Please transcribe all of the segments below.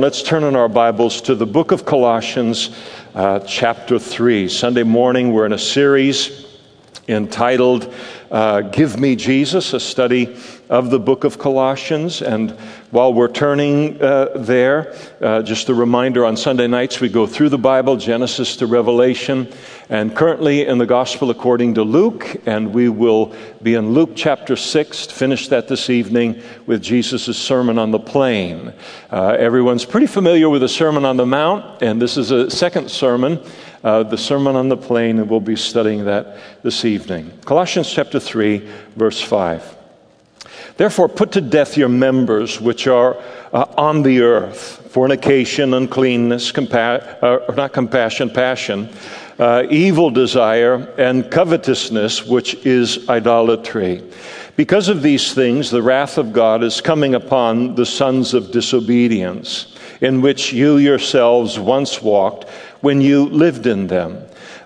Let's turn in our Bibles to the book of Colossians, uh, chapter 3. Sunday morning, we're in a series entitled uh, Give Me Jesus, a study of the book of Colossians. And while we're turning uh, there, uh, just a reminder on Sunday nights we go through the Bible, Genesis to Revelation, and currently in the Gospel according to Luke. And we will be in Luke chapter 6, finish that this evening with Jesus' Sermon on the Plain. Uh, everyone's pretty familiar with the Sermon on the Mount, and this is a second sermon. Uh, the Sermon on the Plain, and we'll be studying that this evening. Colossians chapter 3, verse 5. Therefore, put to death your members which are uh, on the earth fornication, uncleanness, compa- uh, not compassion, passion, uh, evil desire, and covetousness, which is idolatry. Because of these things, the wrath of God is coming upon the sons of disobedience, in which you yourselves once walked when you lived in them.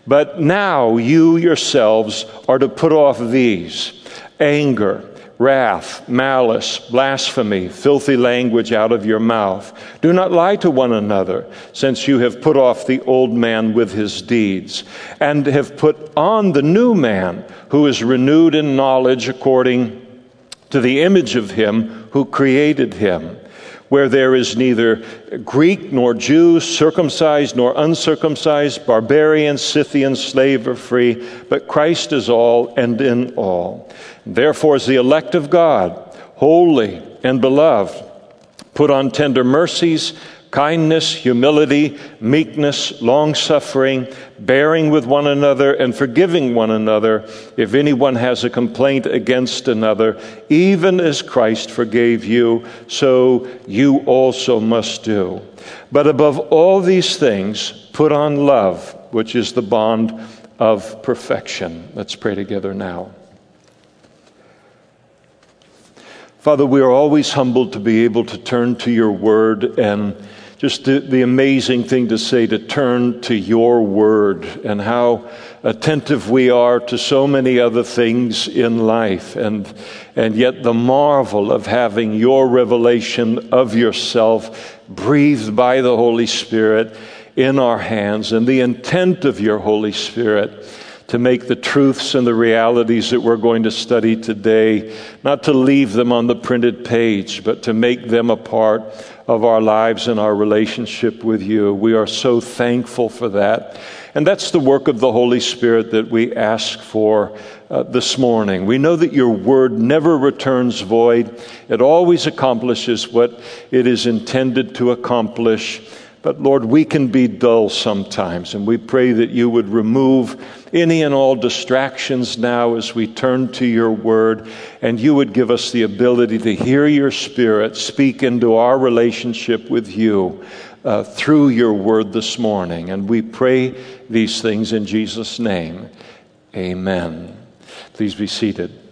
But now you yourselves are to put off these anger wrath, malice, blasphemy, filthy language out of your mouth. Do not lie to one another, since you have put off the old man with his deeds, and have put on the new man, who is renewed in knowledge according to the image of him who created him where there is neither Greek nor Jew, circumcised nor uncircumcised, barbarian, Scythian, slave or free, but Christ is all and in all. Therefore, as the elect of God, holy and beloved, put on tender mercies, kindness, humility, meekness, long suffering, bearing with one another, and forgiving one another if anyone has a complaint against another, even as Christ forgave you, so you also must do. But above all these things, put on love, which is the bond of perfection. Let's pray together now. Father, we are always humbled to be able to turn to your word and just the, the, amazing thing to say to turn to your word and how attentive we are to so many other things in life. And and yet the marvel of having your revelation of yourself breathed by the holy spirit in our hands and the intent of your holy spirit to make the truths and the realities that we're going to study today, not to leave them on the printed page, but to make them a part of our lives and our relationship with you. We are so thankful for that. And that's the work of the Holy Spirit that we ask for uh, this morning. We know that your word never returns void, it always accomplishes what it is intended to accomplish. But Lord, we can be dull sometimes, and we pray that you would remove any and all distractions now as we turn to your word, and you would give us the ability to hear your spirit speak into our relationship with you uh, through your word this morning. And we pray these things in Jesus' name. Amen. Please be seated.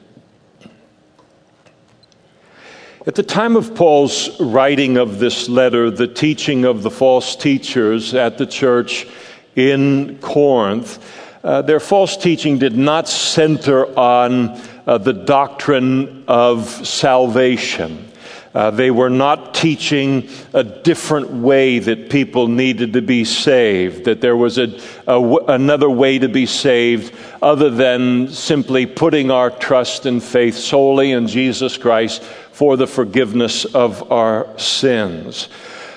At the time of Paul's writing of this letter, the teaching of the false teachers at the church in Corinth, uh, their false teaching did not center on uh, the doctrine of salvation. Uh, they were not teaching a different way that people needed to be saved, that there was a, a w- another way to be saved other than simply putting our trust and faith solely in Jesus Christ for the forgiveness of our sins.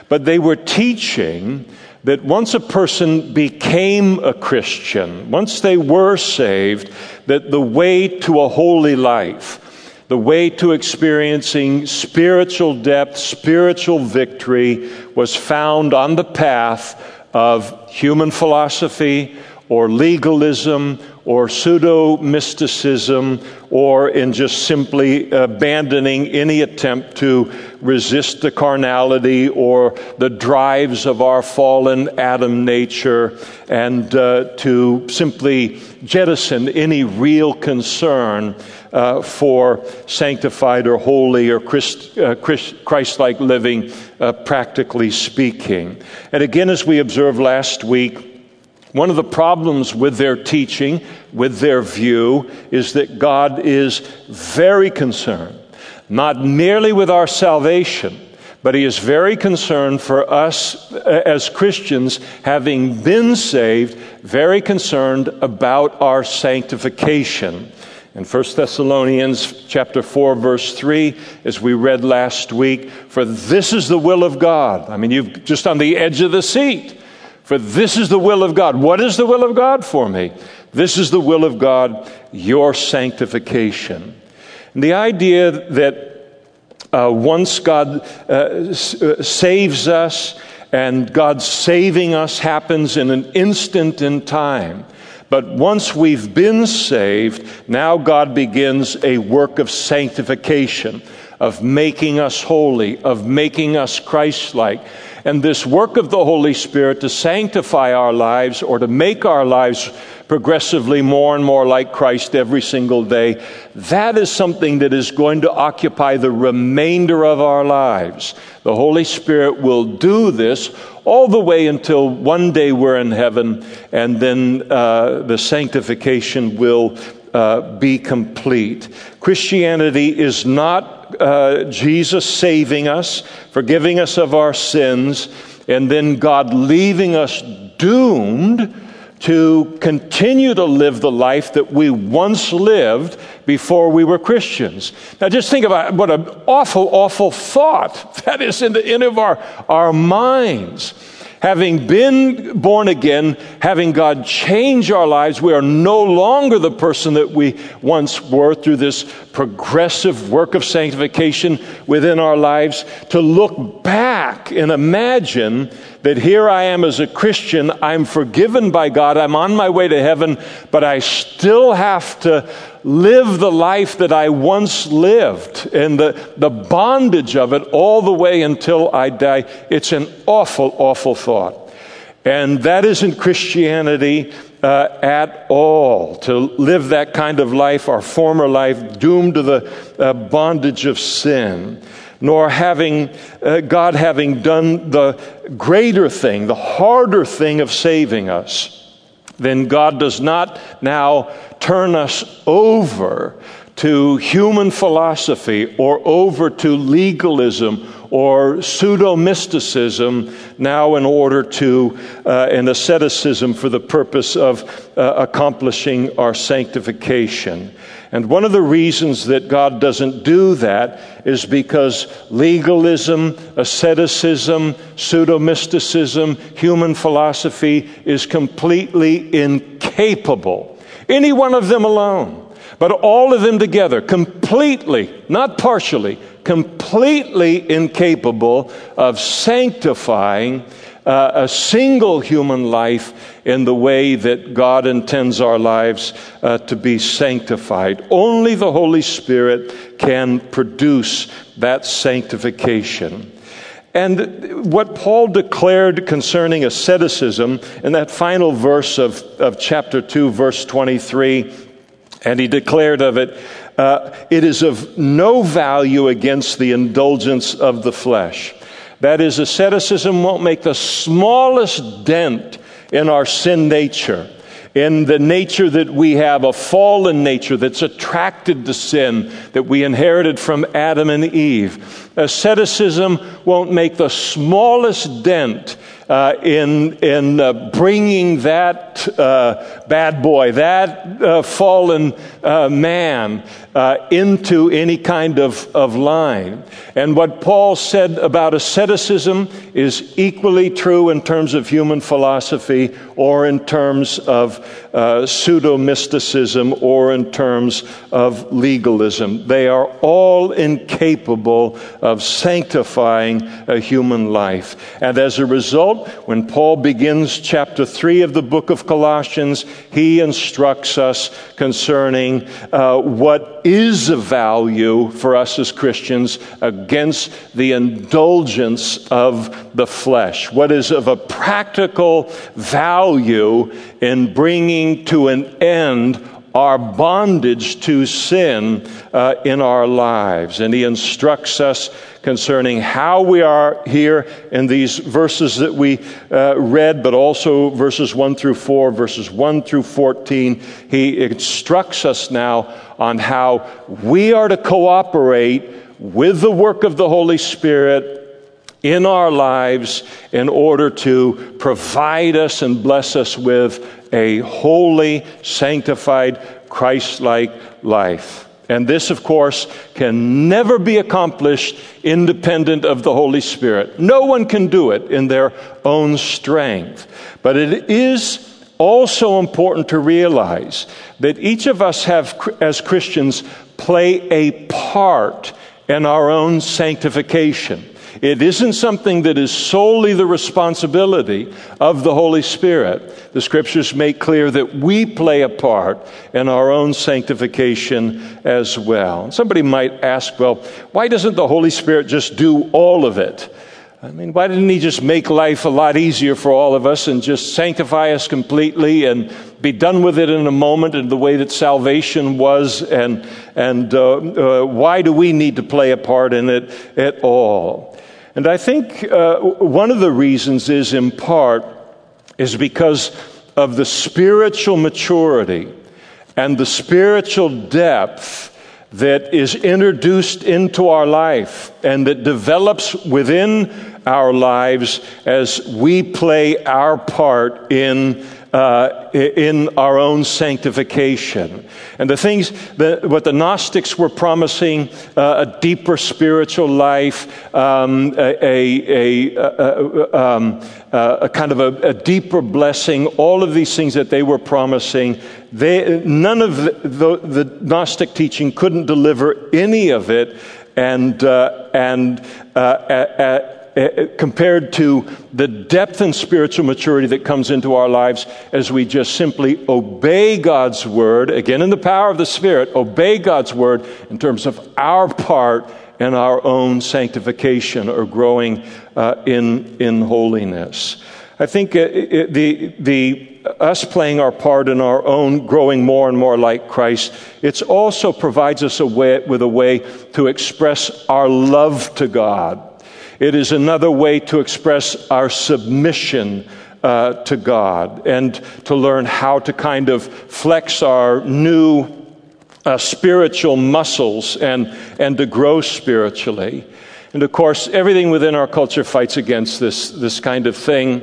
But they were teaching that once a person became a Christian, once they were saved, that the way to a holy life, the way to experiencing spiritual depth, spiritual victory, was found on the path of human philosophy or legalism or pseudo mysticism or in just simply abandoning any attempt to resist the carnality or the drives of our fallen Adam nature and uh, to simply jettison any real concern uh, for sanctified or holy or Christ, uh, Christ like living, uh, practically speaking. And again, as we observed last week, one of the problems with their teaching, with their view, is that God is very concerned, not merely with our salvation, But he is very concerned for us uh, as Christians, having been saved, very concerned about our sanctification. In 1 Thessalonians chapter 4 verse 3 as we read last week for this is the will of God. I mean you've just on the edge of the seat. For this is the will of God. What is the will of God for me? This is the will of God, your sanctification. And the idea that uh, once God uh, uh, saves us and God's saving us happens in an instant in time. But once we've been saved, now God begins a work of sanctification, of making us holy, of making us Christ like. And this work of the Holy Spirit to sanctify our lives or to make our lives progressively more and more like Christ every single day, that is something that is going to occupy the remainder of our lives. The Holy Spirit will do this all the way until one day we're in heaven, and then uh, the sanctification will uh, be complete. Christianity is not uh, Jesus saving us, forgiving us of our sins, and then God leaving us doomed to continue to live the life that we once lived before we were Christians. Now, just think about what an awful, awful thought that is in the end of our, our minds. Having been born again, having God change our lives, we are no longer the person that we once were through this progressive work of sanctification within our lives. To look back and imagine that here I am as a Christian, I'm forgiven by God, I'm on my way to heaven, but I still have to live the life that I once lived and the, the bondage of it all the way until I die. It's an awful, awful thought. And that isn't Christianity uh, at all. To live that kind of life, our former life, doomed to the uh, bondage of sin, nor having uh, God having done the greater thing, the harder thing of saving us then God does not now turn us over to human philosophy or over to legalism or pseudo mysticism now in order to uh, an asceticism for the purpose of uh, accomplishing our sanctification. And one of the reasons that God doesn't do that is because legalism, asceticism, pseudo mysticism, human philosophy is completely incapable. Any one of them alone. But all of them together, completely, not partially, completely incapable of sanctifying uh, a single human life in the way that God intends our lives uh, to be sanctified. Only the Holy Spirit can produce that sanctification. And what Paul declared concerning asceticism in that final verse of, of chapter 2, verse 23, and he declared of it, uh, it is of no value against the indulgence of the flesh. That is, asceticism won't make the smallest dent in our sin nature, in the nature that we have, a fallen nature that's attracted to sin that we inherited from Adam and Eve. Asceticism won't make the smallest dent uh, in, in uh, bringing that uh, bad boy, that uh, fallen uh, man, uh, into any kind of, of line. And what Paul said about asceticism is equally true in terms of human philosophy or in terms of pseudo mysticism or in terms of legalism. They are all incapable of sanctifying a human life. And as a result, when Paul begins chapter 3 of the book of Colossians, he instructs us concerning uh, what is of value for us as Christians against the indulgence of the flesh. What is of a practical value in bringing to an end our bondage to sin uh, in our lives. And he instructs us concerning how we are here in these verses that we uh, read, but also verses 1 through 4, verses 1 through 14. He instructs us now on how we are to cooperate with the work of the Holy Spirit in our lives in order to provide us and bless us with a holy, sanctified, Christ like life. And this, of course, can never be accomplished independent of the Holy Spirit. No one can do it in their own strength. But it is also important to realize that each of us have, as Christians, play a part in our own sanctification. It isn't something that is solely the responsibility of the Holy Spirit. The scriptures make clear that we play a part in our own sanctification as well. Somebody might ask, well, why doesn't the Holy Spirit just do all of it? I mean, why didn't he just make life a lot easier for all of us and just sanctify us completely and be done with it in a moment in the way that salvation was? And, and uh, uh, why do we need to play a part in it at all? And I think uh, one of the reasons is in part is because of the spiritual maturity and the spiritual depth that is introduced into our life and that develops within our lives as we play our part in uh, in our own sanctification. And the things that what the Gnostics were promising uh, a deeper spiritual life, um, a, a, a, um, a, kind of a, deeper blessing, all of these things that they were promising, they, none of the, the, the Gnostic teaching couldn't deliver any of it. And, uh, and uh, uh, uh, Eh, eh, compared to the depth and spiritual maturity that comes into our lives as we just simply obey God's word, again in the power of the Spirit, obey God's word in terms of our part in our own sanctification or growing uh, in, in holiness. I think uh, it, the, the, uh, us playing our part in our own growing more and more like Christ, it also provides us a way, with a way to express our love to God it is another way to express our submission uh, to God and to learn how to kind of flex our new uh, spiritual muscles and, and to grow spiritually. And of course, everything within our culture fights against this, this kind of thing.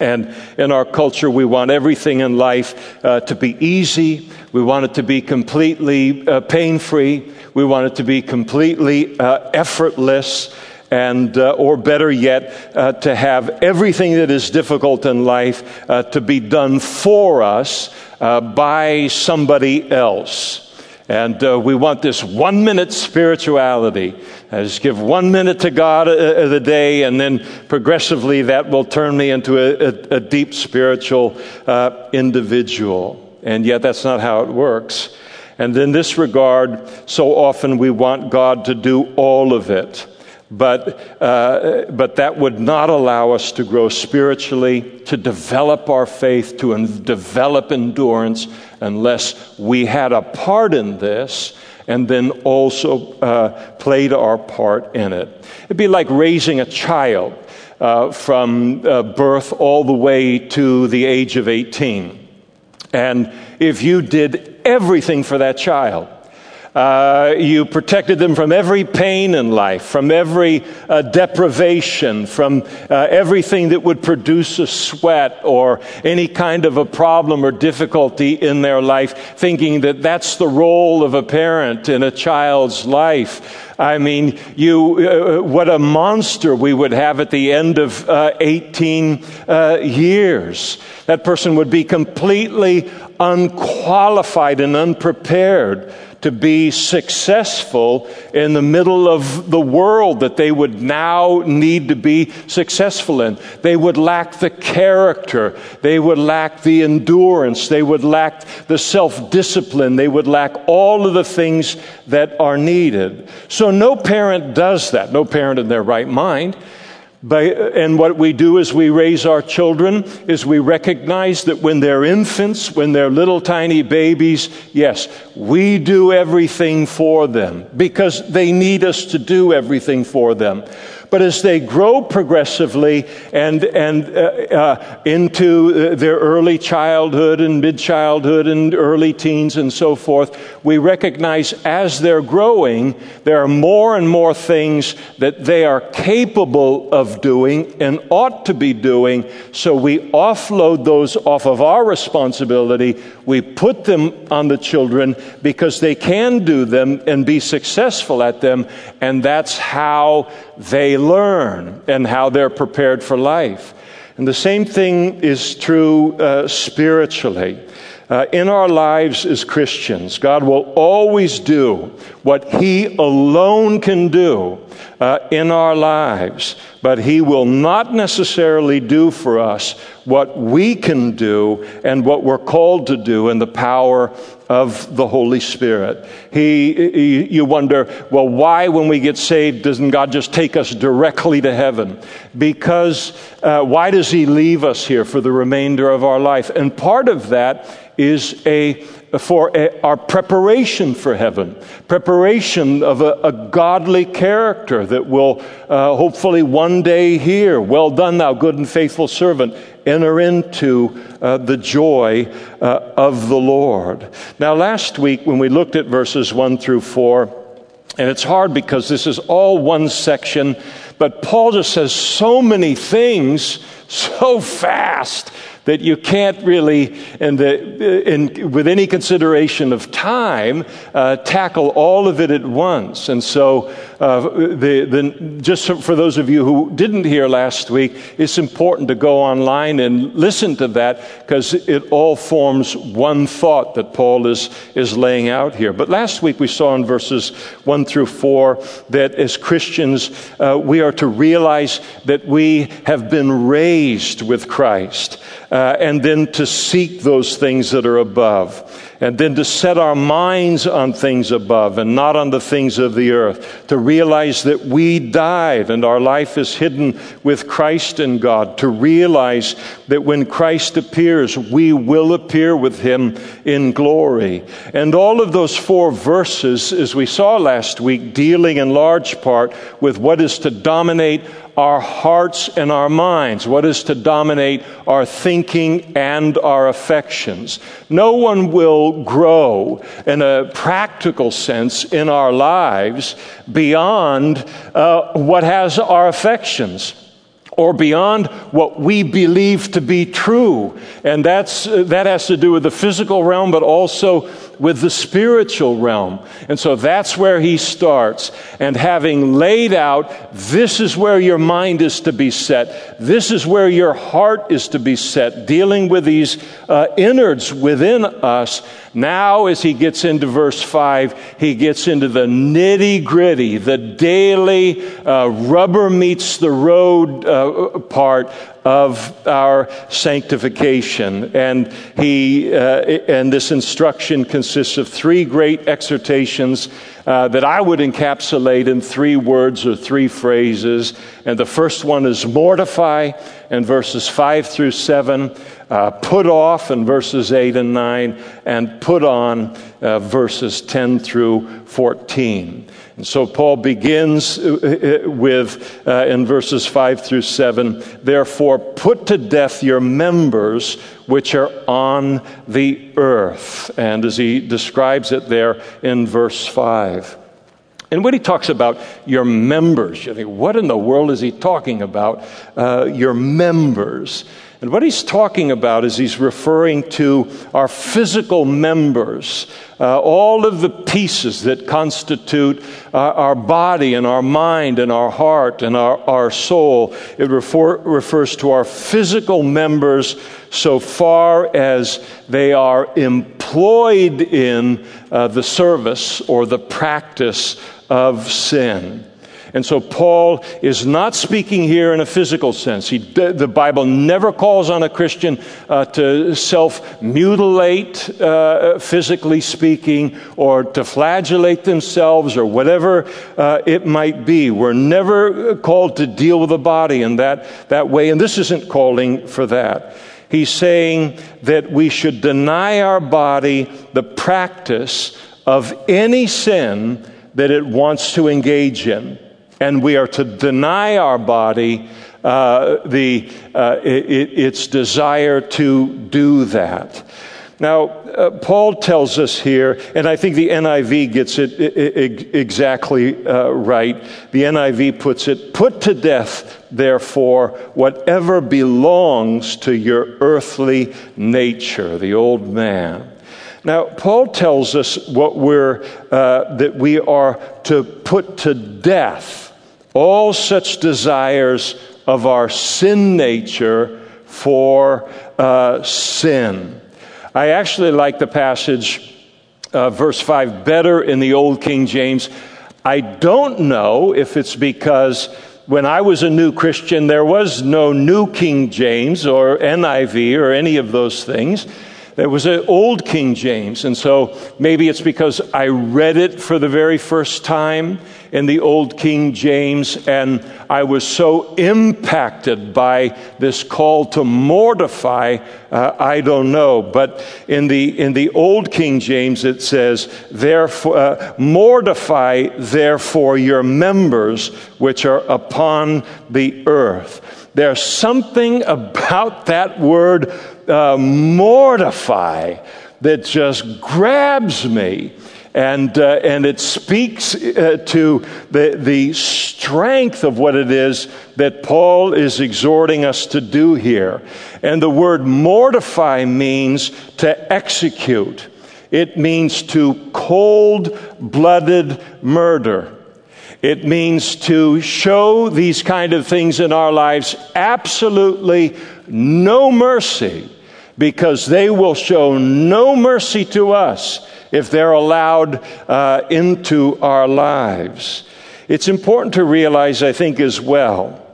And in our culture, we want everything in life uh, to be easy. We want it to be completely uh, pain free. We want it to be completely uh, effortless and uh, or better yet uh, to have everything that is difficult in life uh, to be done for us uh, by somebody else. And uh, we want this one minute spirituality. I just give one minute to god a, the day and then progressively that will turn me into a, a, a deep spiritual uh, individual. And yet that's not how it works. And in this regard so often we want god to do all of it but, uh, but that would not allow us to grow spiritually, to develop our faith, to en- develop endurance, unless we had a part in this and then also uh, played our part in it. It'd be like raising a child uh, from uh, birth all the way to the age of 18. And if you did everything for that child, uh, you protected them from every pain in life, from every uh, deprivation, from uh, everything that would produce a sweat or any kind of a problem or difficulty in their life, thinking that that's the role of a parent in a child's life. I mean, you, uh, what a monster we would have at the end of uh, 18 uh, years. That person would be completely unqualified and unprepared to be successful in the middle of the world that they would now need to be successful in. They would lack the character, they would lack the endurance, they would lack the self discipline, they would lack all of the things that are needed. So, no parent does that, no parent in their right mind. By, and what we do as we raise our children is we recognize that when they're infants, when they're little tiny babies, yes, we do everything for them because they need us to do everything for them. But as they grow progressively and, and uh, uh, into their early childhood and mid childhood and early teens and so forth, we recognize as they're growing, there are more and more things that they are capable of doing and ought to be doing. So we offload those off of our responsibility. We put them on the children because they can do them and be successful at them. And that's how they learn and how they're prepared for life. And the same thing is true uh, spiritually. Uh, in our lives as Christians, God will always do what He alone can do uh, in our lives, but He will not necessarily do for us what we can do and what we're called to do in the power of the Holy Spirit. He, he, you wonder, well, why, when we get saved, doesn't God just take us directly to heaven? Because uh, why does He leave us here for the remainder of our life? And part of that is a for a, our preparation for heaven, preparation of a, a godly character that will uh, hopefully one day hear, Well done, thou good and faithful servant, enter into uh, the joy uh, of the Lord. Now, last week when we looked at verses 1 through 4, and it's hard because this is all one section, but Paul just says so many things so fast that you can't really, in the, in, with any consideration of time, uh, tackle all of it at once. And so, uh, the, the, just for those of you who didn't hear last week, it's important to go online and listen to that because it all forms one thought that Paul is, is laying out here. But last week we saw in verses 1 through 4 that as Christians, uh, we are to realize that we have been raised with Christ uh, and then to seek those things that are above, and then to set our minds on things above and not on the things of the earth, to realize that we died and our life is hidden with Christ in God, to realize that when Christ appears, we will appear with him in glory. And all of those four verses, as we saw last week, dealing in large part with what is to dominate our hearts and our minds, what is to dominate our thinking and our affections. No one will grow in a practical sense in our lives beyond uh, what has our affections or beyond what we believe to be true. And that's, uh, that has to do with the physical realm, but also with the spiritual realm. And so that's where he starts. And having laid out, this is where your mind is to be set, this is where your heart is to be set, dealing with these uh, innards within us. Now, as he gets into verse 5, he gets into the nitty gritty, the daily uh, rubber meets the road uh, part of our sanctification. And, he, uh, and this instruction consists of three great exhortations uh, that I would encapsulate in three words or three phrases. And the first one is mortify, in verses 5 through 7, uh, put off in verses 8 and 9, and put on uh, verses 10 through 14. And so Paul begins uh, uh, with, uh, in verses 5 through 7, therefore put to death your members which are on the earth. And as he describes it there in verse 5. And when he talks about your members, you think, what in the world is he talking about? Uh, your members. And what he's talking about is he's referring to our physical members, uh, all of the pieces that constitute uh, our body and our mind and our heart and our, our soul. It refer, refers to our physical members so far as they are employed in uh, the service or the practice of sin. And so Paul is not speaking here in a physical sense. He, the Bible never calls on a Christian uh, to self mutilate, uh, physically speaking, or to flagellate themselves, or whatever uh, it might be. We're never called to deal with the body in that, that way, and this isn't calling for that. He's saying that we should deny our body the practice of any sin that it wants to engage in. And we are to deny our body uh, the, uh, it, its desire to do that. Now, uh, Paul tells us here, and I think the NIV gets it, it exactly uh, right. The NIV puts it, put to death, therefore, whatever belongs to your earthly nature, the old man. Now, Paul tells us what we're, uh, that we are to put to death all such desires of our sin nature for uh, sin. I actually like the passage, uh, verse 5, better in the Old King James. I don't know if it's because when I was a new Christian, there was no New King James or NIV or any of those things. There was an old King James, and so maybe it's because I read it for the very first time in the Old King James, and I was so impacted by this call to mortify. Uh, I don't know, but in the in the Old King James it says, "Therefore, uh, mortify therefore your members which are upon the earth." There's something about that word uh, mortify that just grabs me and, uh, and it speaks uh, to the, the strength of what it is that Paul is exhorting us to do here. And the word mortify means to execute, it means to cold blooded murder. It means to show these kind of things in our lives absolutely no mercy because they will show no mercy to us if they're allowed uh, into our lives. It's important to realize, I think, as well,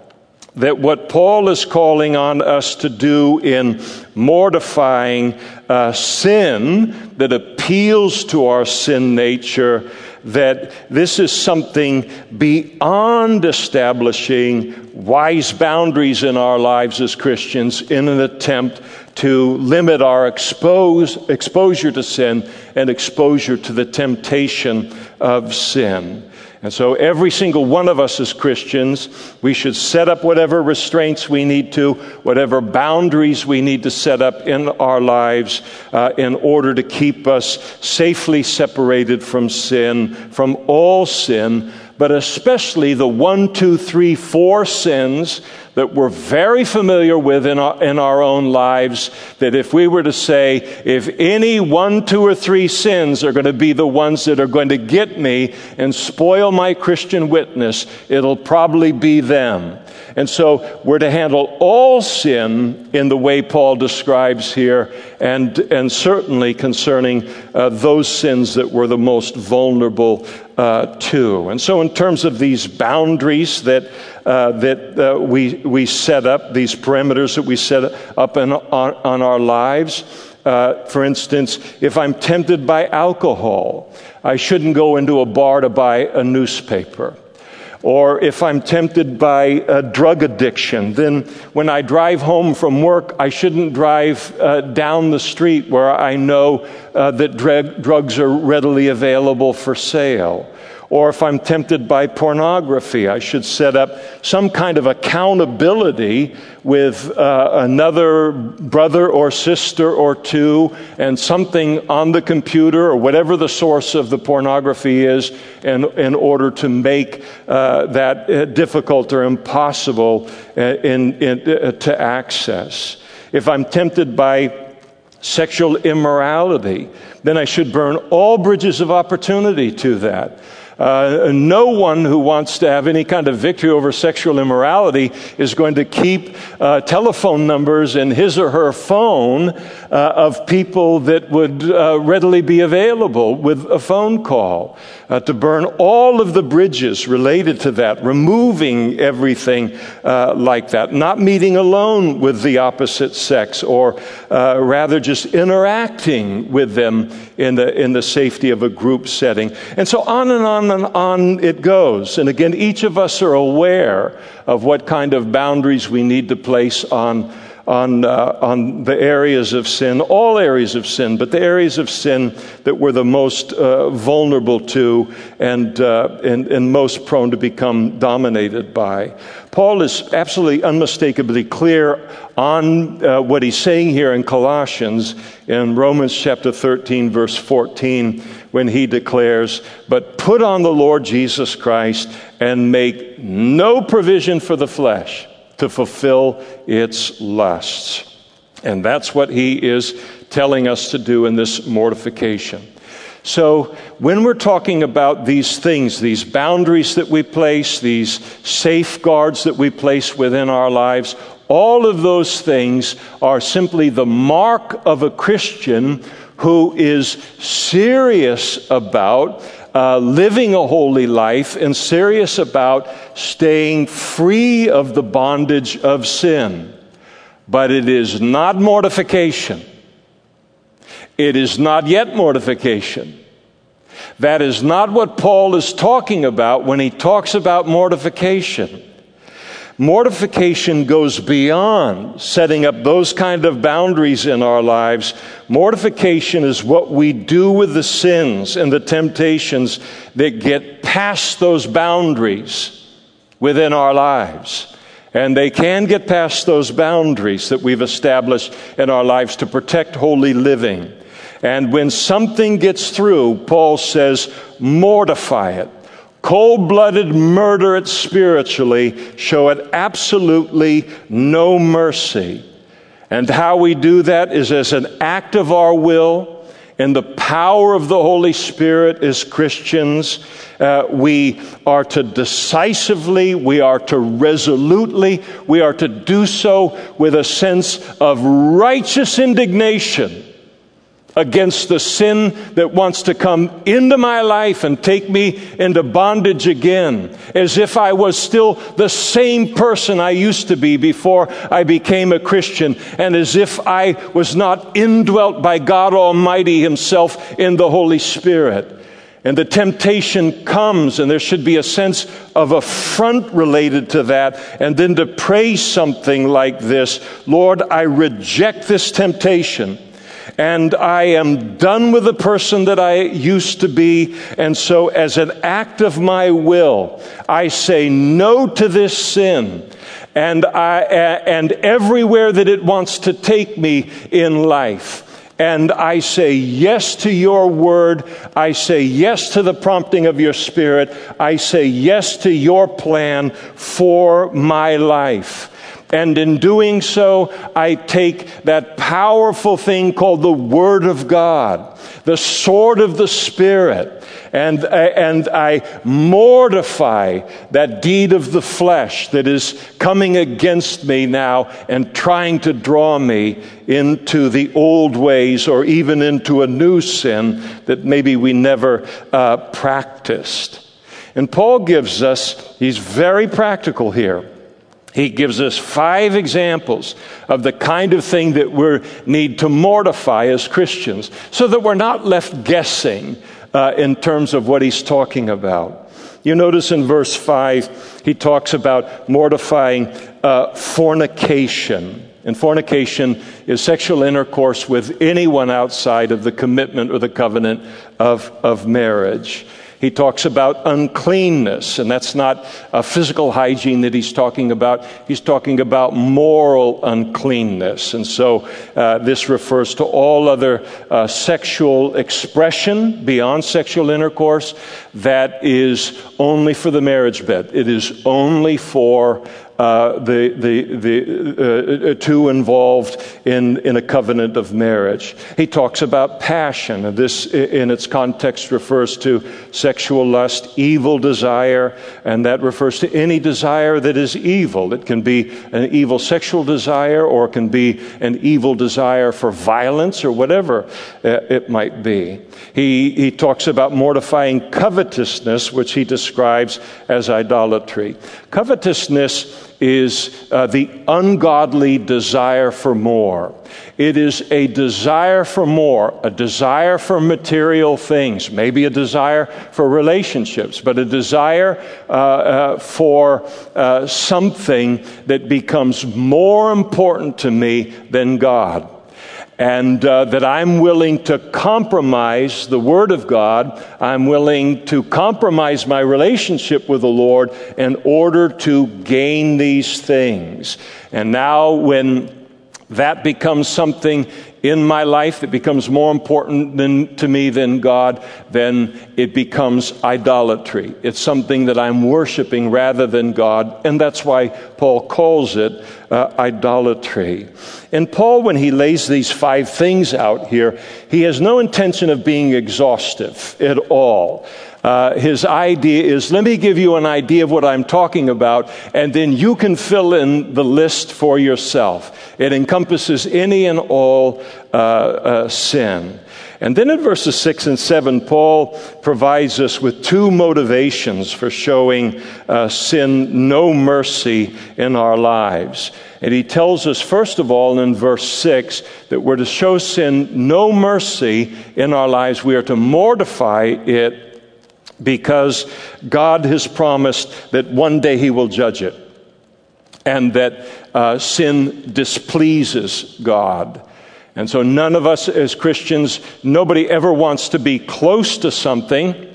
that what Paul is calling on us to do in mortifying uh, sin that appeals to our sin nature, that this is something beyond establishing wise boundaries in our lives as Christians in an attempt to limit our expose, exposure to sin and exposure to the temptation of sin. And so, every single one of us as Christians, we should set up whatever restraints we need to, whatever boundaries we need to set up in our lives uh, in order to keep us safely separated from sin, from all sin, but especially the one, two, three, four sins that we're very familiar with in our, in our own lives. That if we were to say, if any one, two, or three sins are going to be the ones that are going to get me and spoil my Christian witness, it'll probably be them. And so we're to handle all sin in the way Paul describes here, and, and certainly concerning uh, those sins that were the most vulnerable uh, to. And so, in terms of these boundaries that, uh, that uh, we, we set up, these parameters that we set up in, on, on our lives, uh, for instance, if I'm tempted by alcohol, I shouldn't go into a bar to buy a newspaper. Or if I'm tempted by a drug addiction, then when I drive home from work, I shouldn't drive uh, down the street where I know uh, that drug, drugs are readily available for sale. Or if I'm tempted by pornography, I should set up some kind of accountability with uh, another brother or sister or two and something on the computer or whatever the source of the pornography is in, in order to make uh, that uh, difficult or impossible uh, in, in, uh, to access. If I'm tempted by sexual immorality, then I should burn all bridges of opportunity to that. Uh, no one who wants to have any kind of victory over sexual immorality is going to keep uh, telephone numbers in his or her phone uh, of people that would uh, readily be available with a phone call. Uh, to burn all of the bridges related to that, removing everything uh, like that, not meeting alone with the opposite sex, or rather just interacting with them in the, in the safety of a group setting. And so on and on and on it goes. And again, each of us are aware of what kind of boundaries we need to place on on, uh, on the areas of sin, all areas of sin, but the areas of sin that we're the most uh, vulnerable to and, uh, and, and most prone to become dominated by. Paul is absolutely unmistakably clear on uh, what he's saying here in Colossians in Romans chapter 13, verse 14, when he declares, But put on the Lord Jesus Christ and make no provision for the flesh to fulfill its lusts. And that's what he is telling us to do in this mortification. So, when we're talking about these things, these boundaries that we place, these safeguards that we place within our lives, all of those things are simply the mark of a Christian who is serious about uh, living a holy life and serious about staying free of the bondage of sin. But it is not mortification. It is not yet mortification. That is not what Paul is talking about when he talks about mortification. Mortification goes beyond setting up those kind of boundaries in our lives. Mortification is what we do with the sins and the temptations that get past those boundaries within our lives. And they can get past those boundaries that we've established in our lives to protect holy living. And when something gets through, Paul says, mortify it cold blooded murder it spiritually, show it absolutely no mercy. And how we do that is as an act of our will in the power of the Holy Spirit as Christians. Uh, we are to decisively, we are to resolutely, we are to do so with a sense of righteous indignation against the sin that wants to come into my life and take me into bondage again, as if I was still the same person I used to be before I became a Christian, and as if I was not indwelt by God Almighty Himself in the Holy Spirit. And the temptation comes, and there should be a sense of affront related to that. And then to pray something like this Lord, I reject this temptation and I am done with the person that I used to be. And so, as an act of my will, I say no to this sin. And, I, and everywhere that it wants to take me in life. And I say yes to your word. I say yes to the prompting of your spirit. I say yes to your plan for my life. And in doing so, I take that powerful thing called the Word of God, the sword of the Spirit, and, and I mortify that deed of the flesh that is coming against me now and trying to draw me into the old ways or even into a new sin that maybe we never uh, practiced. And Paul gives us, he's very practical here he gives us five examples of the kind of thing that we need to mortify as Christians so that we're not left guessing uh, in terms of what he's talking about. You notice in verse 5, he talks about mortifying uh, fornication. And fornication is sexual intercourse with anyone outside of the commitment or the covenant of, of marriage. He talks about uncleanness, and that's not a physical hygiene that he's talking about. He's talking about moral uncleanness. And so uh, this refers to all other uh, sexual expression beyond sexual intercourse that is only for the marriage bed. It is only for uh, the, the, the uh, two involved in, in a covenant of marriage. He talks about passion. This, in its context, refers to sexual lust, evil desire, and that refers to any desire that is evil. It can be an evil sexual desire, or it can be an evil desire for violence, or whatever uh, it might be. He, he talks about mortifying covetousness, which he describes as idolatry. Covetousness is uh, the ungodly desire for more. It is a desire for more, a desire for material things, maybe a desire for relationships, but a desire uh, uh, for uh, something that becomes more important to me than God and uh, that I'm willing to compromise the Word of God. I'm willing to compromise my relationship with the Lord in order to gain these things. And now, when that becomes something in my life that becomes more important than, to me than God, then it becomes idolatry. It's something that I'm worshiping rather than God, and that's why Paul calls it uh, idolatry. And Paul, when he lays these five things out here, he has no intention of being exhaustive at all. Uh, his idea is let me give you an idea of what I'm talking about, and then you can fill in the list for yourself. It encompasses any and all uh, uh, sin. And then in verses 6 and 7, Paul provides us with two motivations for showing uh, sin no mercy in our lives. And he tells us, first of all, in verse 6, that we're to show sin no mercy in our lives. We are to mortify it because God has promised that one day He will judge it and that uh, sin displeases God. And so, none of us as Christians, nobody ever wants to be close to something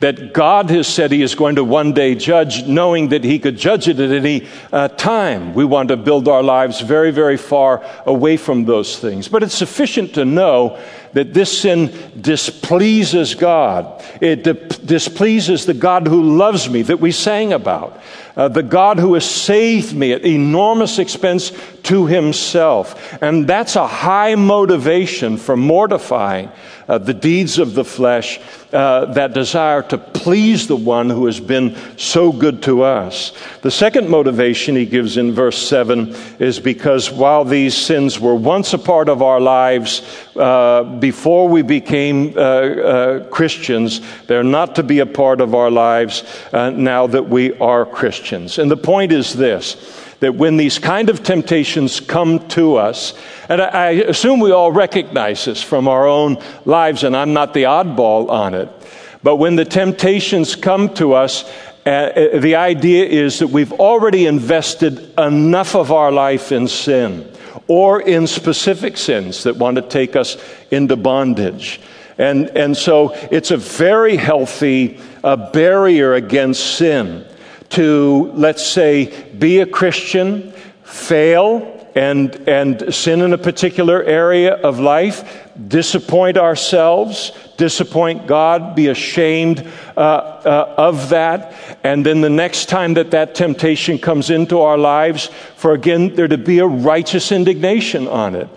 that God has said He is going to one day judge, knowing that He could judge it at any uh, time. We want to build our lives very, very far away from those things. But it's sufficient to know that this sin displeases God. It di- displeases the God who loves me that we sang about, uh, the God who has saved me at enormous expense to himself. And that's a high motivation for mortifying uh, the deeds of the flesh, uh, that desire to please the one who has been so good to us. The second motivation he gives in verse 7 is because while these sins were once a part of our lives uh, before we became uh, uh, Christians, they're not to be a part of our lives uh, now that we are Christians. And the point is this that when these kind of temptations come to us, and I, I, assume we all recognize this from our own lives, and I'm not the oddball on it, but when the temptations come to us, uh, uh the idea is that we've already invested enough of our life in sin or in specific sins that want to take us into bondage. And, and so it's a very healthy uh, barrier against sin to, let's say, be a Christian, fail, and, and sin in a particular area of life, disappoint ourselves, disappoint God, be ashamed uh, uh, of that, and then the next time that that temptation comes into our lives, for again there to be a righteous indignation on it,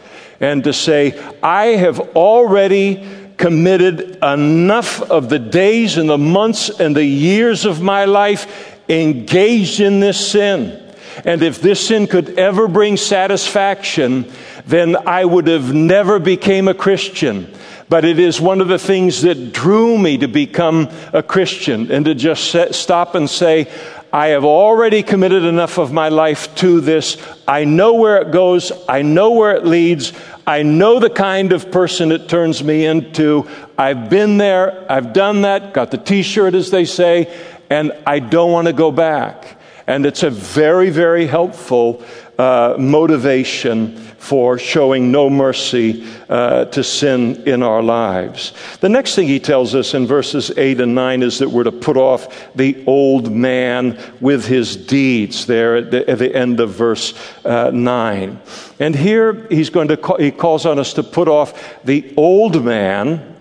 and to say, I have already committed enough of the days and the months and the years of my life engaged in this sin. And if this sin could ever bring satisfaction, then I would have never became a Christian. But it is one of the things that drew me to become a Christian and to just stop and say, I have already committed enough of my life to this. I know where it goes. I know where it leads. I know the kind of person it turns me into. I've been there. I've done that. Got the t shirt, as they say and I don't want to go back. And it's a very, very helpful uh, motivation for showing no mercy uh, to sin in our lives. The next thing he tells us in verses 8 and 9 is that we're to put off the old man with his deeds, there at the, at the end of verse uh, 9. And here he's going to call, he calls on us to put off the old man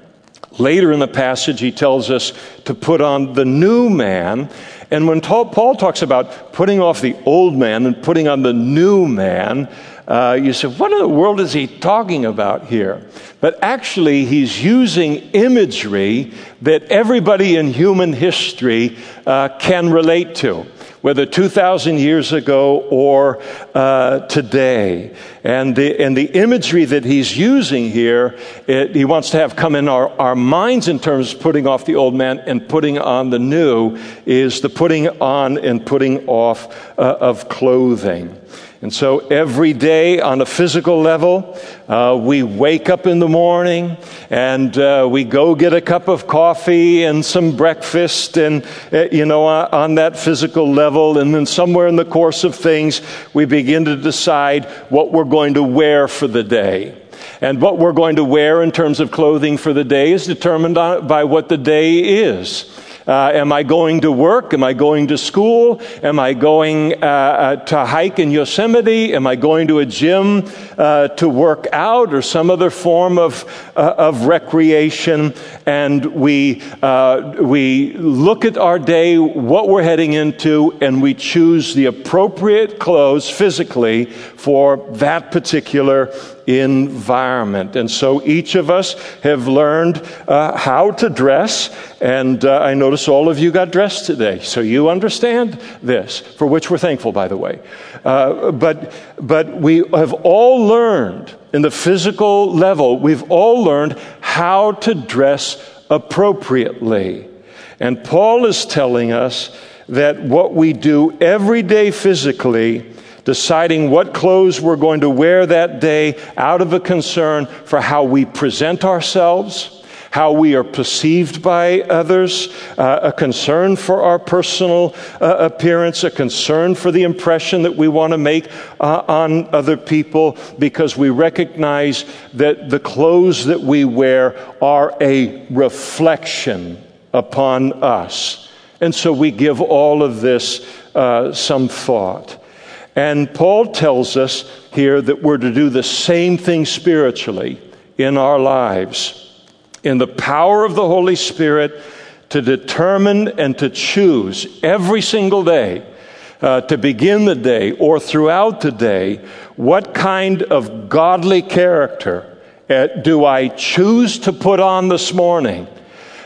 Later in the passage, he tells us to put on the new man. And when Paul talks about putting off the old man and putting on the new man, uh, you say, what in the world is he talking about here? But actually, he's using imagery that everybody in human history uh, can relate to. Whether 2,000 years ago or uh, today. And the, and the imagery that he's using here, it, he wants to have come in our, our minds in terms of putting off the old man and putting on the new, is the putting on and putting off uh, of clothing. And so every day on a physical level, uh, we wake up in the morning and uh, we go get a cup of coffee and some breakfast and, uh, you know, uh, on that physical level. And then somewhere in the course of things, we begin to decide what we're going to wear for the day. And what we're going to wear in terms of clothing for the day is determined by what the day is. Uh, am I going to work? Am I going to school? Am I going uh, uh, to hike in Yosemite? Am I going to a gym uh, to work out or some other form of, uh, of recreation? And we, we look at our day, what we're heading into, and we choose the appropriate clothes physically for that particular environment. And so each of us have learned uh, how to dress. And uh, I notice all of you got dressed today. So you understand this, for which we're thankful, by the way. Uh, but, but we have all learned in the physical level, we've all learned how to dress appropriately. And Paul is telling us that what we do every day physically deciding what clothes we're going to wear that day out of a concern for how we present ourselves, how we are perceived by others, uh, a concern for our personal uh, appearance, a concern for the impression that we want to make uh, on other people, because we recognize that the clothes that we wear are a reflection upon us. And so we give all of this uh, some thought. And Paul tells us here that we're to do the same thing spiritually in our lives. In the power of the Holy Spirit to determine and to choose every single day, uh, to begin the day or throughout the day, what kind of godly character uh, do I choose to put on this morning?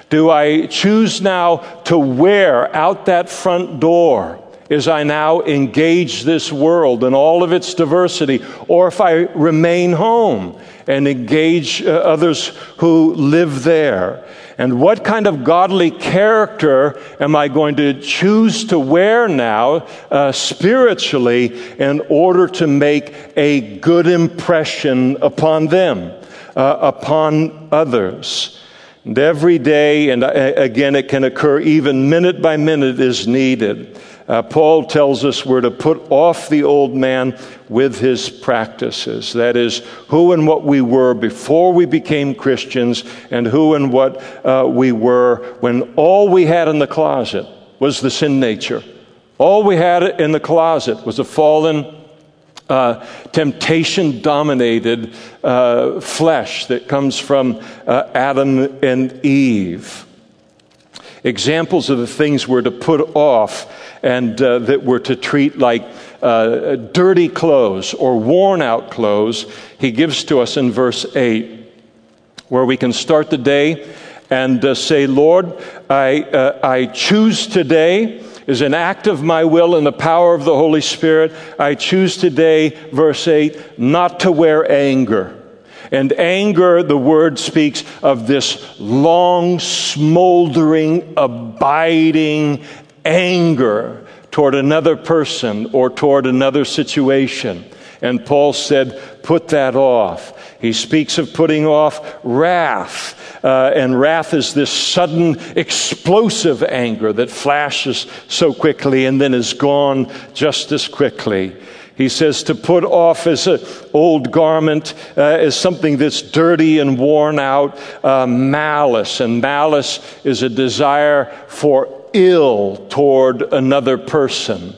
Do I choose now to wear out that front door? As I now engage this world and all of its diversity, or if I remain home and engage uh, others who live there. And what kind of godly character am I going to choose to wear now uh, spiritually in order to make a good impression upon them, uh, upon others? And every day, and uh, again, it can occur even minute by minute, is needed uh, Paul tells us we're to put off the old man with his practices. That is, who and what we were before we became Christians, and who and what uh, we were when all we had in the closet was the sin nature. All we had in the closet was a fallen, uh, temptation dominated uh, flesh that comes from uh, Adam and Eve. Examples of the things we're to put off and uh, that we're to treat like uh, dirty clothes or worn out clothes, he gives to us in verse 8, where we can start the day and uh, say, Lord, I, uh, I choose today is an act of my will and the power of the Holy Spirit. I choose today, verse 8, not to wear anger. And anger, the word speaks of this long, smoldering, abiding anger toward another person or toward another situation. And Paul said, put that off. He speaks of putting off wrath. Uh, and wrath is this sudden, explosive anger that flashes so quickly and then is gone just as quickly. He says to put off as an old garment, uh, as something that's dirty and worn out, uh, malice. And malice is a desire for ill toward another person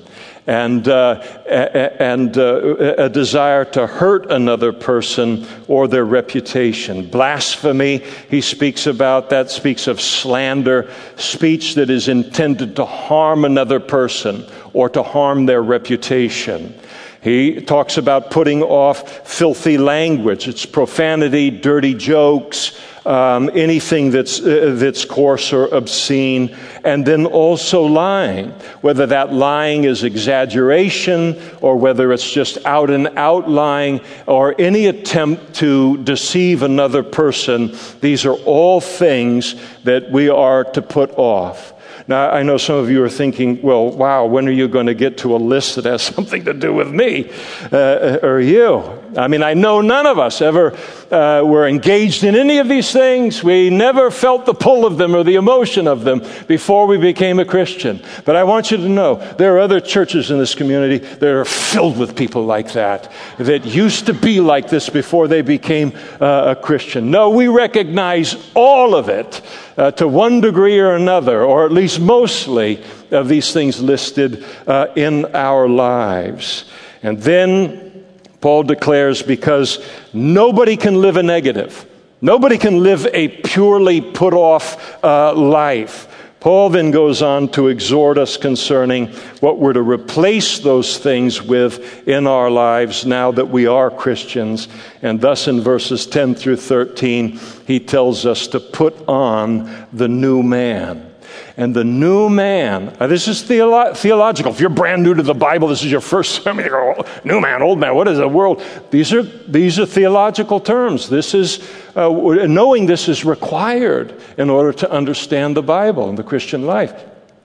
and, uh, and uh, a desire to hurt another person or their reputation. Blasphemy, he speaks about that, speaks of slander, speech that is intended to harm another person or to harm their reputation. He talks about putting off filthy language. It's profanity, dirty jokes, um, anything that's, uh, that's coarse or obscene, and then also lying, whether that lying is exaggeration or whether it's just out and out lying or any attempt to deceive another person. These are all things that we are to put off. Now, I know some of you are thinking, well, wow, when are you going to get to a list that has something to do with me uh, or you? I mean, I know none of us ever uh, were engaged in any of these things. We never felt the pull of them or the emotion of them before we became a Christian. But I want you to know there are other churches in this community that are filled with people like that, that used to be like this before they became uh, a Christian. No, we recognize all of it uh, to one degree or another, or at least mostly of these things listed uh, in our lives. And then Paul declares, because nobody can live a negative, nobody can live a purely put off uh, life. Paul then goes on to exhort us concerning what we're to replace those things with in our lives now that we are Christians. And thus, in verses 10 through 13, he tells us to put on the new man. And the new man, uh, this is theolo- theological. If you're brand new to the Bible, this is your first sermon, you go, oh, new man, old man, what is the world? These are, these are theological terms. This is, uh, knowing this is required in order to understand the Bible and the Christian life.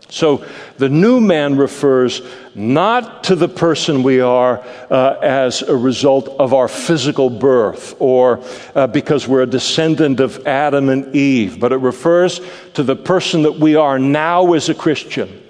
So the new man refers not to the person we are uh, as a result of our physical birth or uh, because we're a descendant of Adam and Eve, but it refers to the person that we are now as a Christian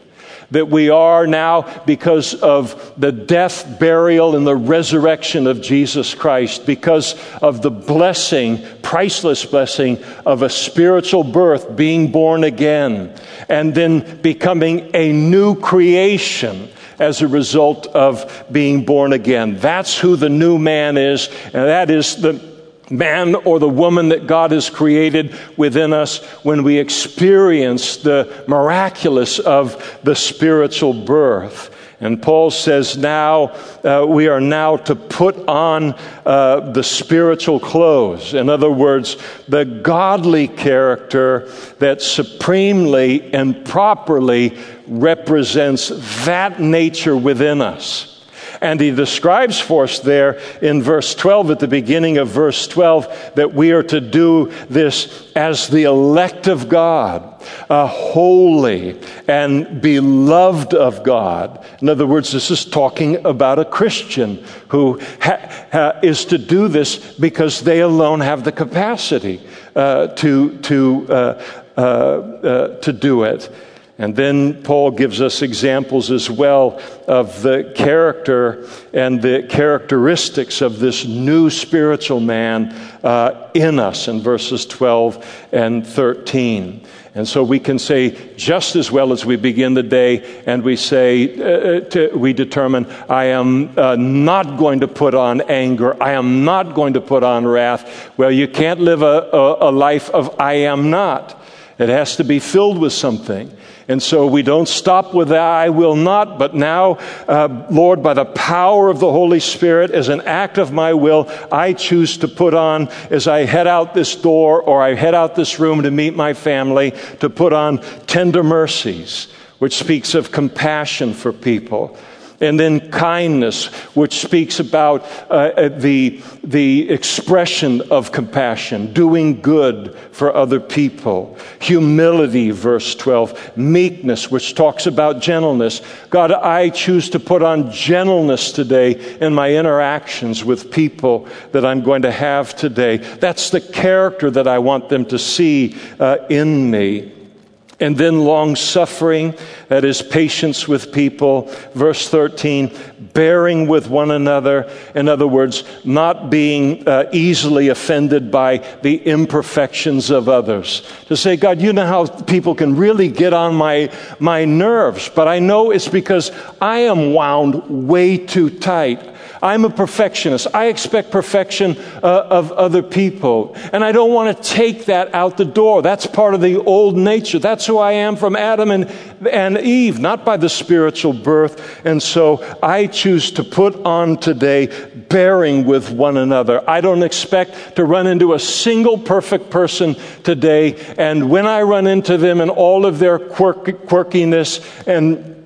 that we are now because of the death, burial, and the resurrection of Jesus Christ, because of the blessing, priceless blessing of a spiritual birth, being born again, and then becoming a new creation as a result of being born again. That's who the new man is, and that is the man or the woman that God has created within us when we experience the miraculous of the spiritual birth. And Paul says now uh, we are now to put on uh, the spiritual clothes. In other words, the godly character that supremely and properly represents that nature within us. And he describes for us there in verse 12, at the beginning of verse 12, that we are to do this as the elect of God, uh, holy and beloved of God. In other words, this is talking about a Christian who ha- ha- is to do this because they alone have the capacity uh, to, to, uh, uh, uh to do it. And then Paul gives us examples as well of the character and the characteristics of this new spiritual man uh, in us in verses 12 and 13. And so we can say just as well as we begin the day and we say, uh, uh to, we determine, I am uh, not going to put on anger, I am not going to put on wrath. Well, you can't live a, a, a life of I am not. It has to be filled with something. And so we don't stop with that, I will not, but now, uh, Lord, by the power of the Holy Spirit, as an act of my will, I choose to put on, as I head out this door or I head out this room to meet my family, to put on tender mercies, which speaks of compassion for people and then kindness, which speaks about uh, uh, the, the expression of compassion, doing good for other people. Humility, verse 12. Meekness, which talks about gentleness. God, I choose to put on gentleness today in my interactions with people that I'm going to have today. That's the character that I want them to see uh, in me. And then long suffering, that is patience with people. Verse 13, bearing with one another. In other words, not being uh, easily offended by the imperfections of others. To say, God, you know how people can really get on my, my nerves, but I know it's because I am wound way too tight. I'm a perfectionist. I expect perfection uh, of other people. And I don't want to take that out the door. That's part of the old nature. That's who I am from Adam and, and Eve, not by the spiritual birth. And so I choose to put on today bearing with one another. I don't expect to run into a single perfect person today. And when I run into them and all of their quirk, quirkiness and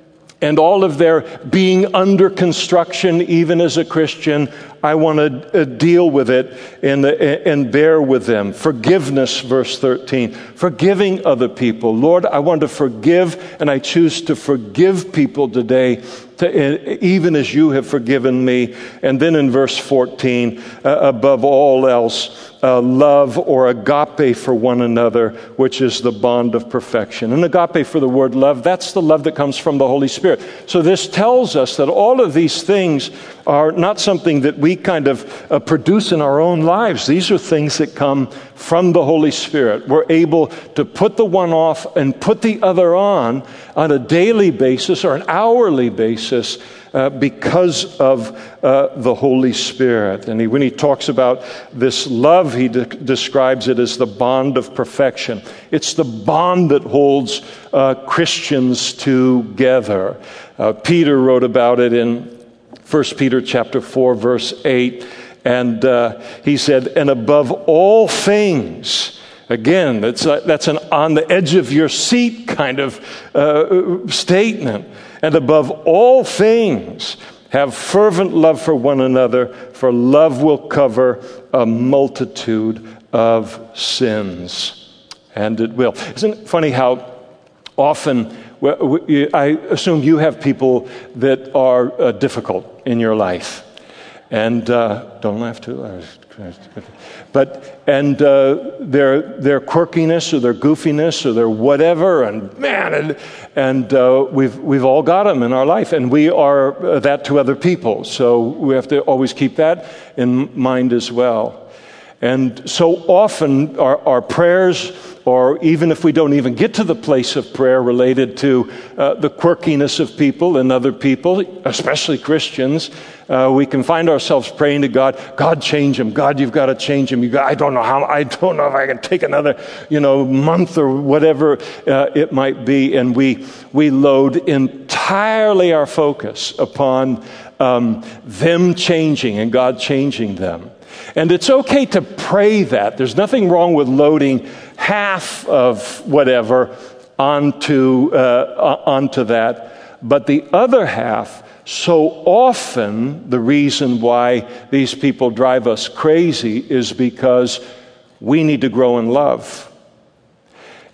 and all of their being under construction, even as a Christian, I want to uh, deal with it and, uh, and bear with them. Forgiveness, verse 13. Forgiving other people. Lord, I want to forgive, and I choose to forgive people today to, even as you have forgiven me. And then in verse 14, uh, above all else, love or agape for one another, which is the bond of perfection. And agape for the word love, that's the love that comes from the Holy Spirit. So this tells us that all of these things are not something that we kind of uh, produce in our own lives. These are things that come from the Holy Spirit. We're able to put the one off and put the other on on a daily basis or an hourly basis uh, because of uh, the Holy Spirit. And he, when he talks about this love, he de- describes it as the bond of perfection. It's the bond that holds uh, Christians together. Uh, Peter wrote about it in 1 Peter chapter 4, verse 8. And uh, he said, and above all things, Again, that's, a, that's an on the edge of your seat kind of uh, statement. And above all things, have fervent love for one another, for love will cover a multitude of sins. And it will. Isn't it funny how often, I assume you have people that are uh, difficult in your life. And uh, don't laugh too loud. But, and uh, their, their quirkiness or their goofiness or their whatever, and man, and, and uh, we've, we've all got them in our life, and we are uh, that to other people. So we have to always keep that in mind as well. And so often our, our prayers or even if we don't even get to the place of prayer related to uh, the quirkiness of people and other people, especially Christians, uh, we can find ourselves praying to God, God, change him. God, you've got to change him. Got, I don't know how, I don't know if I can take another, you know, month or whatever uh, it might be. And we, we load entirely our focus upon um, them changing and God changing them. And it's okay to pray that. There's nothing wrong with loading half of whatever onto, uh, onto that. But the other half, so often the reason why these people drive us crazy is because we need to grow in love.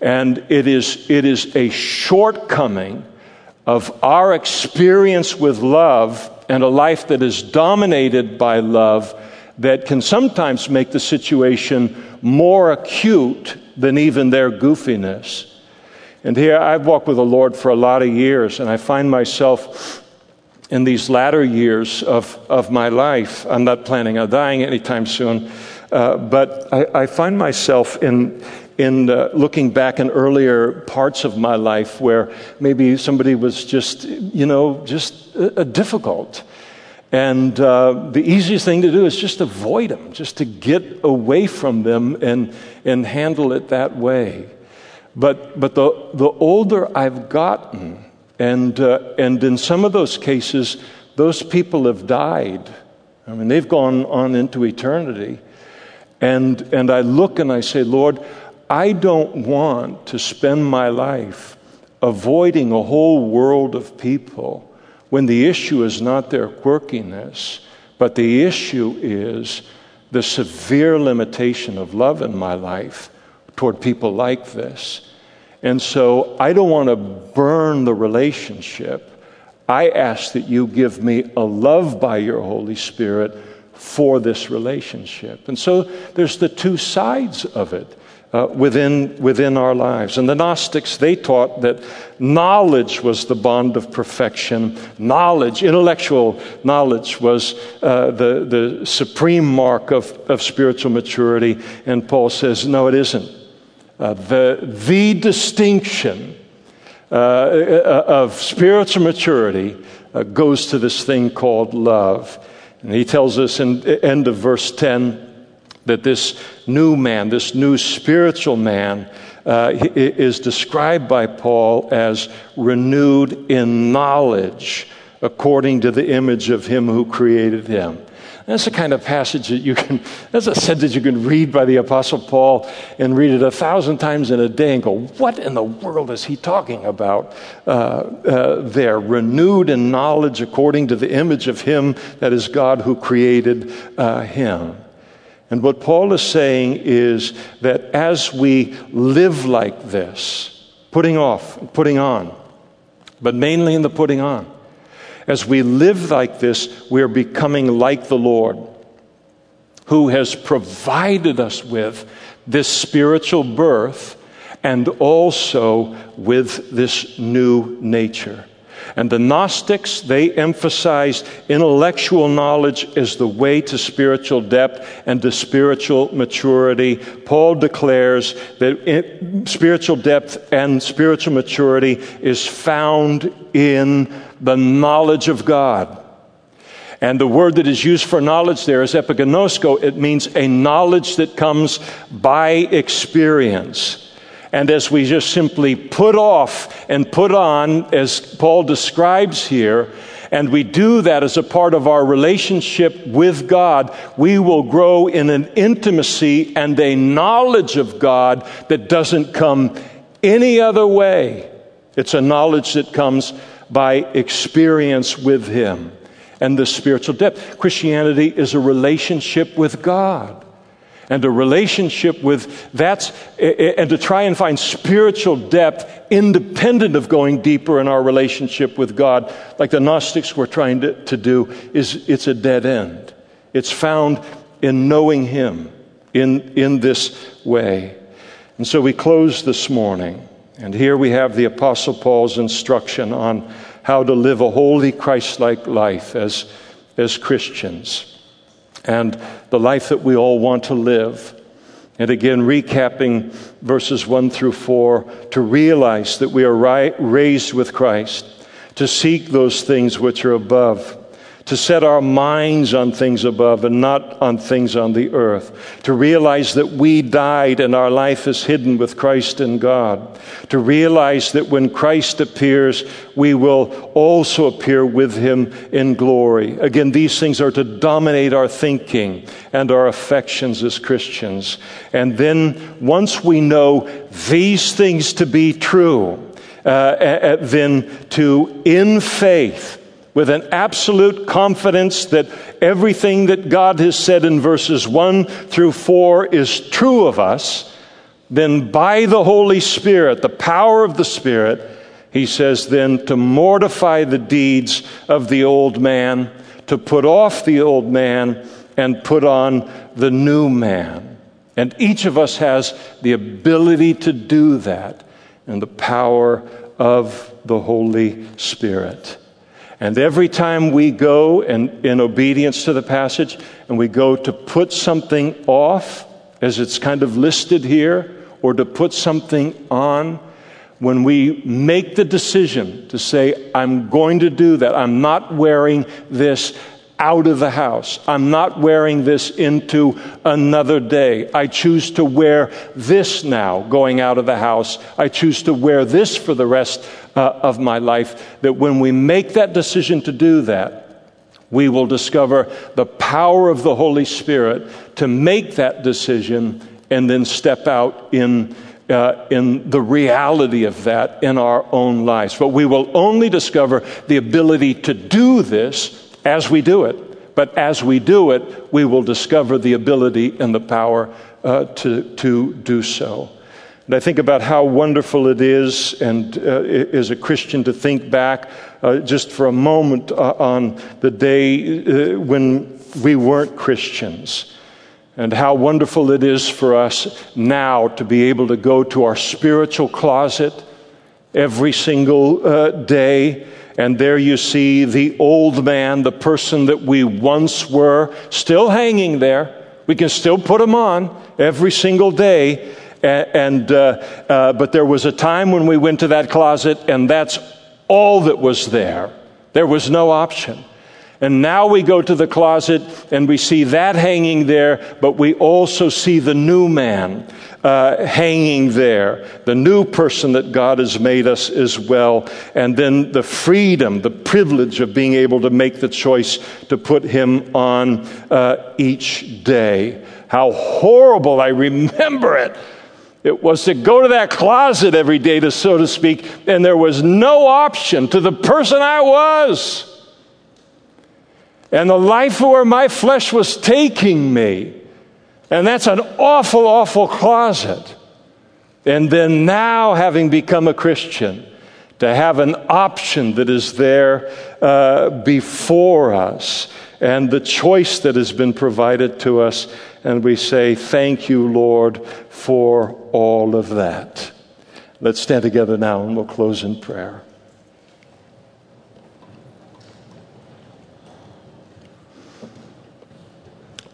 And it is, it is a shortcoming of our experience with love and a life that is dominated by love that can sometimes make the situation more acute than even their goofiness. And here I've walked with the Lord for a lot of years, and I find myself in these latter years of, of my life. I'm not planning on dying anytime soon, uh, but I, I, find myself in, in uh, looking back in earlier parts of my life where maybe somebody was just, you know, just uh, difficult. And uh, the easiest thing to do is just avoid them, just to get away from them and, and handle it that way. But, but the, the older I've gotten, and, uh, and in some of those cases, those people have died. I mean, they've gone on into eternity. And, and I look and I say, Lord, I don't want to spend my life avoiding a whole world of people when the issue is not their quirkiness, but the issue is the severe limitation of love in my life toward people like this. And so I don't want to burn the relationship. I ask that you give me a love by your Holy Spirit for this relationship. And so there's the two sides of it uh, within, within our lives. And the Gnostics, they taught that knowledge was the bond of perfection. Knowledge, intellectual knowledge, was uh, the, the supreme mark of, of spiritual maturity. And Paul says, no, it isn't. Uh, the, the distinction uh, uh, of spiritual maturity uh, goes to this thing called love. And he tells us in end of verse 10 that this new man, this new spiritual man, uh, is described by Paul as renewed in knowledge according to the image of him who created him. That's the kind of passage that you can, that's a sentence you can read by the Apostle Paul and read it a thousand times in a day and go, what in the world is he talking about uh, uh, there? Renewed in knowledge according to the image of him that is God who created uh, him. And what Paul is saying is that as we live like this, putting off, putting on, but mainly in the putting on, as we live like this, we are becoming like the Lord, who has provided us with this spiritual birth and also with this new nature. And the Gnostics, they emphasized intellectual knowledge as the way to spiritual depth and to spiritual maturity. Paul declares that spiritual depth and spiritual maturity is found in the knowledge of God. And the word that is used for knowledge there is epiginosko. It means a knowledge that comes by experience. And as we just simply put off and put on, as Paul describes here, and we do that as a part of our relationship with God, we will grow in an intimacy and a knowledge of God that doesn't come any other way. It's a knowledge that comes by experience with Him and the spiritual depth. Christianity is a relationship with God and a relationship with that's and to try and find spiritual depth independent of going deeper in our relationship with God, like the Gnostics were trying to, to do, is it's a dead end. It's found in knowing Him in, in this way. And so we close this morning, and here we have the Apostle Paul's instruction on how to live a holy Christ like life as, as Christians and the life that we all want to live. And again, recapping verses 1 through 4 to realize that we are raised with Christ, to seek those things which are above to set our minds on things above and not on things on the earth, to realize that we died and our life is hidden with Christ in God, to realize that when Christ appears, we will also appear with him in glory. Again, these things are to dominate our thinking and our affections as Christians. And then once we know these things to be true, uh, then to, in faith, with an absolute confidence that everything that God has said in verses 1 through 4 is true of us, then by the Holy Spirit, the power of the Spirit, he says then to mortify the deeds of the old man, to put off the old man, and put on the new man. And each of us has the ability to do that in the power of the Holy Spirit. And every time we go and in obedience to the passage and we go to put something off, as it's kind of listed here, or to put something on, when we make the decision to say, I'm going to do that, I'm not wearing this out of the house. I'm not wearing this into another day. I choose to wear this now going out of the house. I choose to wear this for the rest uh, of my life. That when we make that decision to do that, we will discover the power of the Holy Spirit to make that decision and then step out in, uh, in the reality of that in our own lives. But we will only discover the ability to do this as we do it. But as we do it, we will discover the ability and the power uh, to, to do so. And I think about how wonderful it is, and uh, as a Christian, to think back uh, just for a moment uh, on the day uh, when we weren't Christians, and how wonderful it is for us now to be able to go to our spiritual closet every single uh, day and there you see the old man, the person that we once were, still hanging there. We can still put him on every single day. And, uh, uh, but there was a time when we went to that closet, and that's all that was there. There was no option. And now we go to the closet and we see that hanging there, but we also see the new man uh, hanging there, the new person that God has made us as well, and then the freedom, the privilege of being able to make the choice to put him on uh, each day. How horrible, I remember it. It was to go to that closet every day, to so to speak, and there was no option to the person I was. And the life where my flesh was taking me and that's an awful, awful closet. And then now, having become a Christian, to have an option that is there uh, before us and the choice that has been provided to us. And we say, Thank you, Lord, for all of that. Let's stand together now and we'll close in prayer.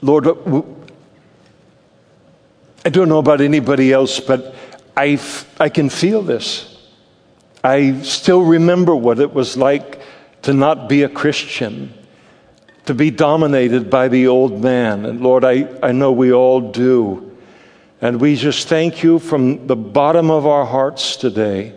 Lord, I don't know about anybody else, but I, I can feel this. I still remember what it was like to not be a Christian, to be dominated by the old man. And Lord, I, I know we all do. And we just thank you from the bottom of our hearts today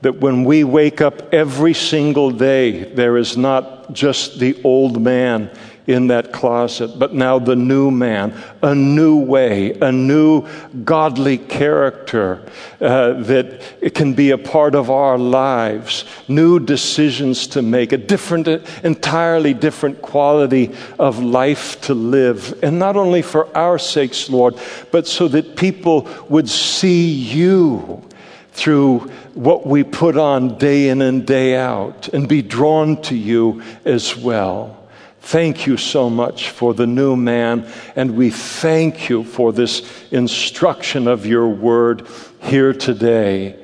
that when we wake up every single day, there is not just the old man in that closet, but now the new man, a new way, a new godly character uh, that can be a part of our lives, new decisions to make, a different, entirely different quality of life to live. And not only for our sakes, Lord, but so that people would see you through what we put on day in and day out and be drawn to you as well. Thank you so much for the new man, and we thank you for this instruction of your word here today.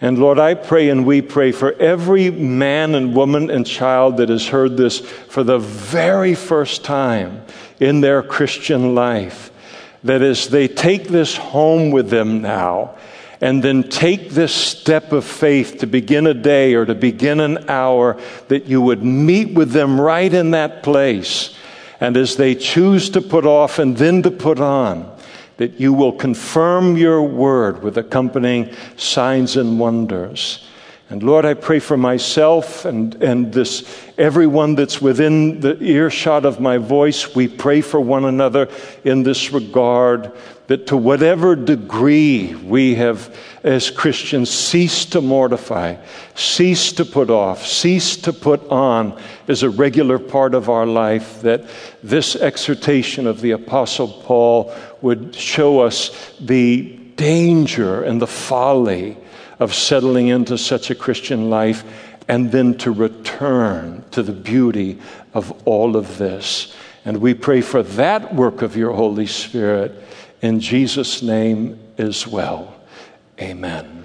And Lord, I pray and we pray for every man and woman and child that has heard this for the very first time in their Christian life, that as they take this home with them now, and then take this step of faith to begin a day or to begin an hour, that you would meet with them right in that place. And as they choose to put off and then to put on, that you will confirm your word with accompanying signs and wonders. And Lord, I pray for myself and, and this everyone that's within the earshot of my voice. We pray for one another in this regard that to whatever degree we have, as Christians, ceased to mortify, ceased to put off, ceased to put on as a regular part of our life, that this exhortation of the Apostle Paul would show us the danger and the folly of settling into such a Christian life and then to return to the beauty of all of this. And we pray for that work of your Holy Spirit in Jesus' name as well. Amen.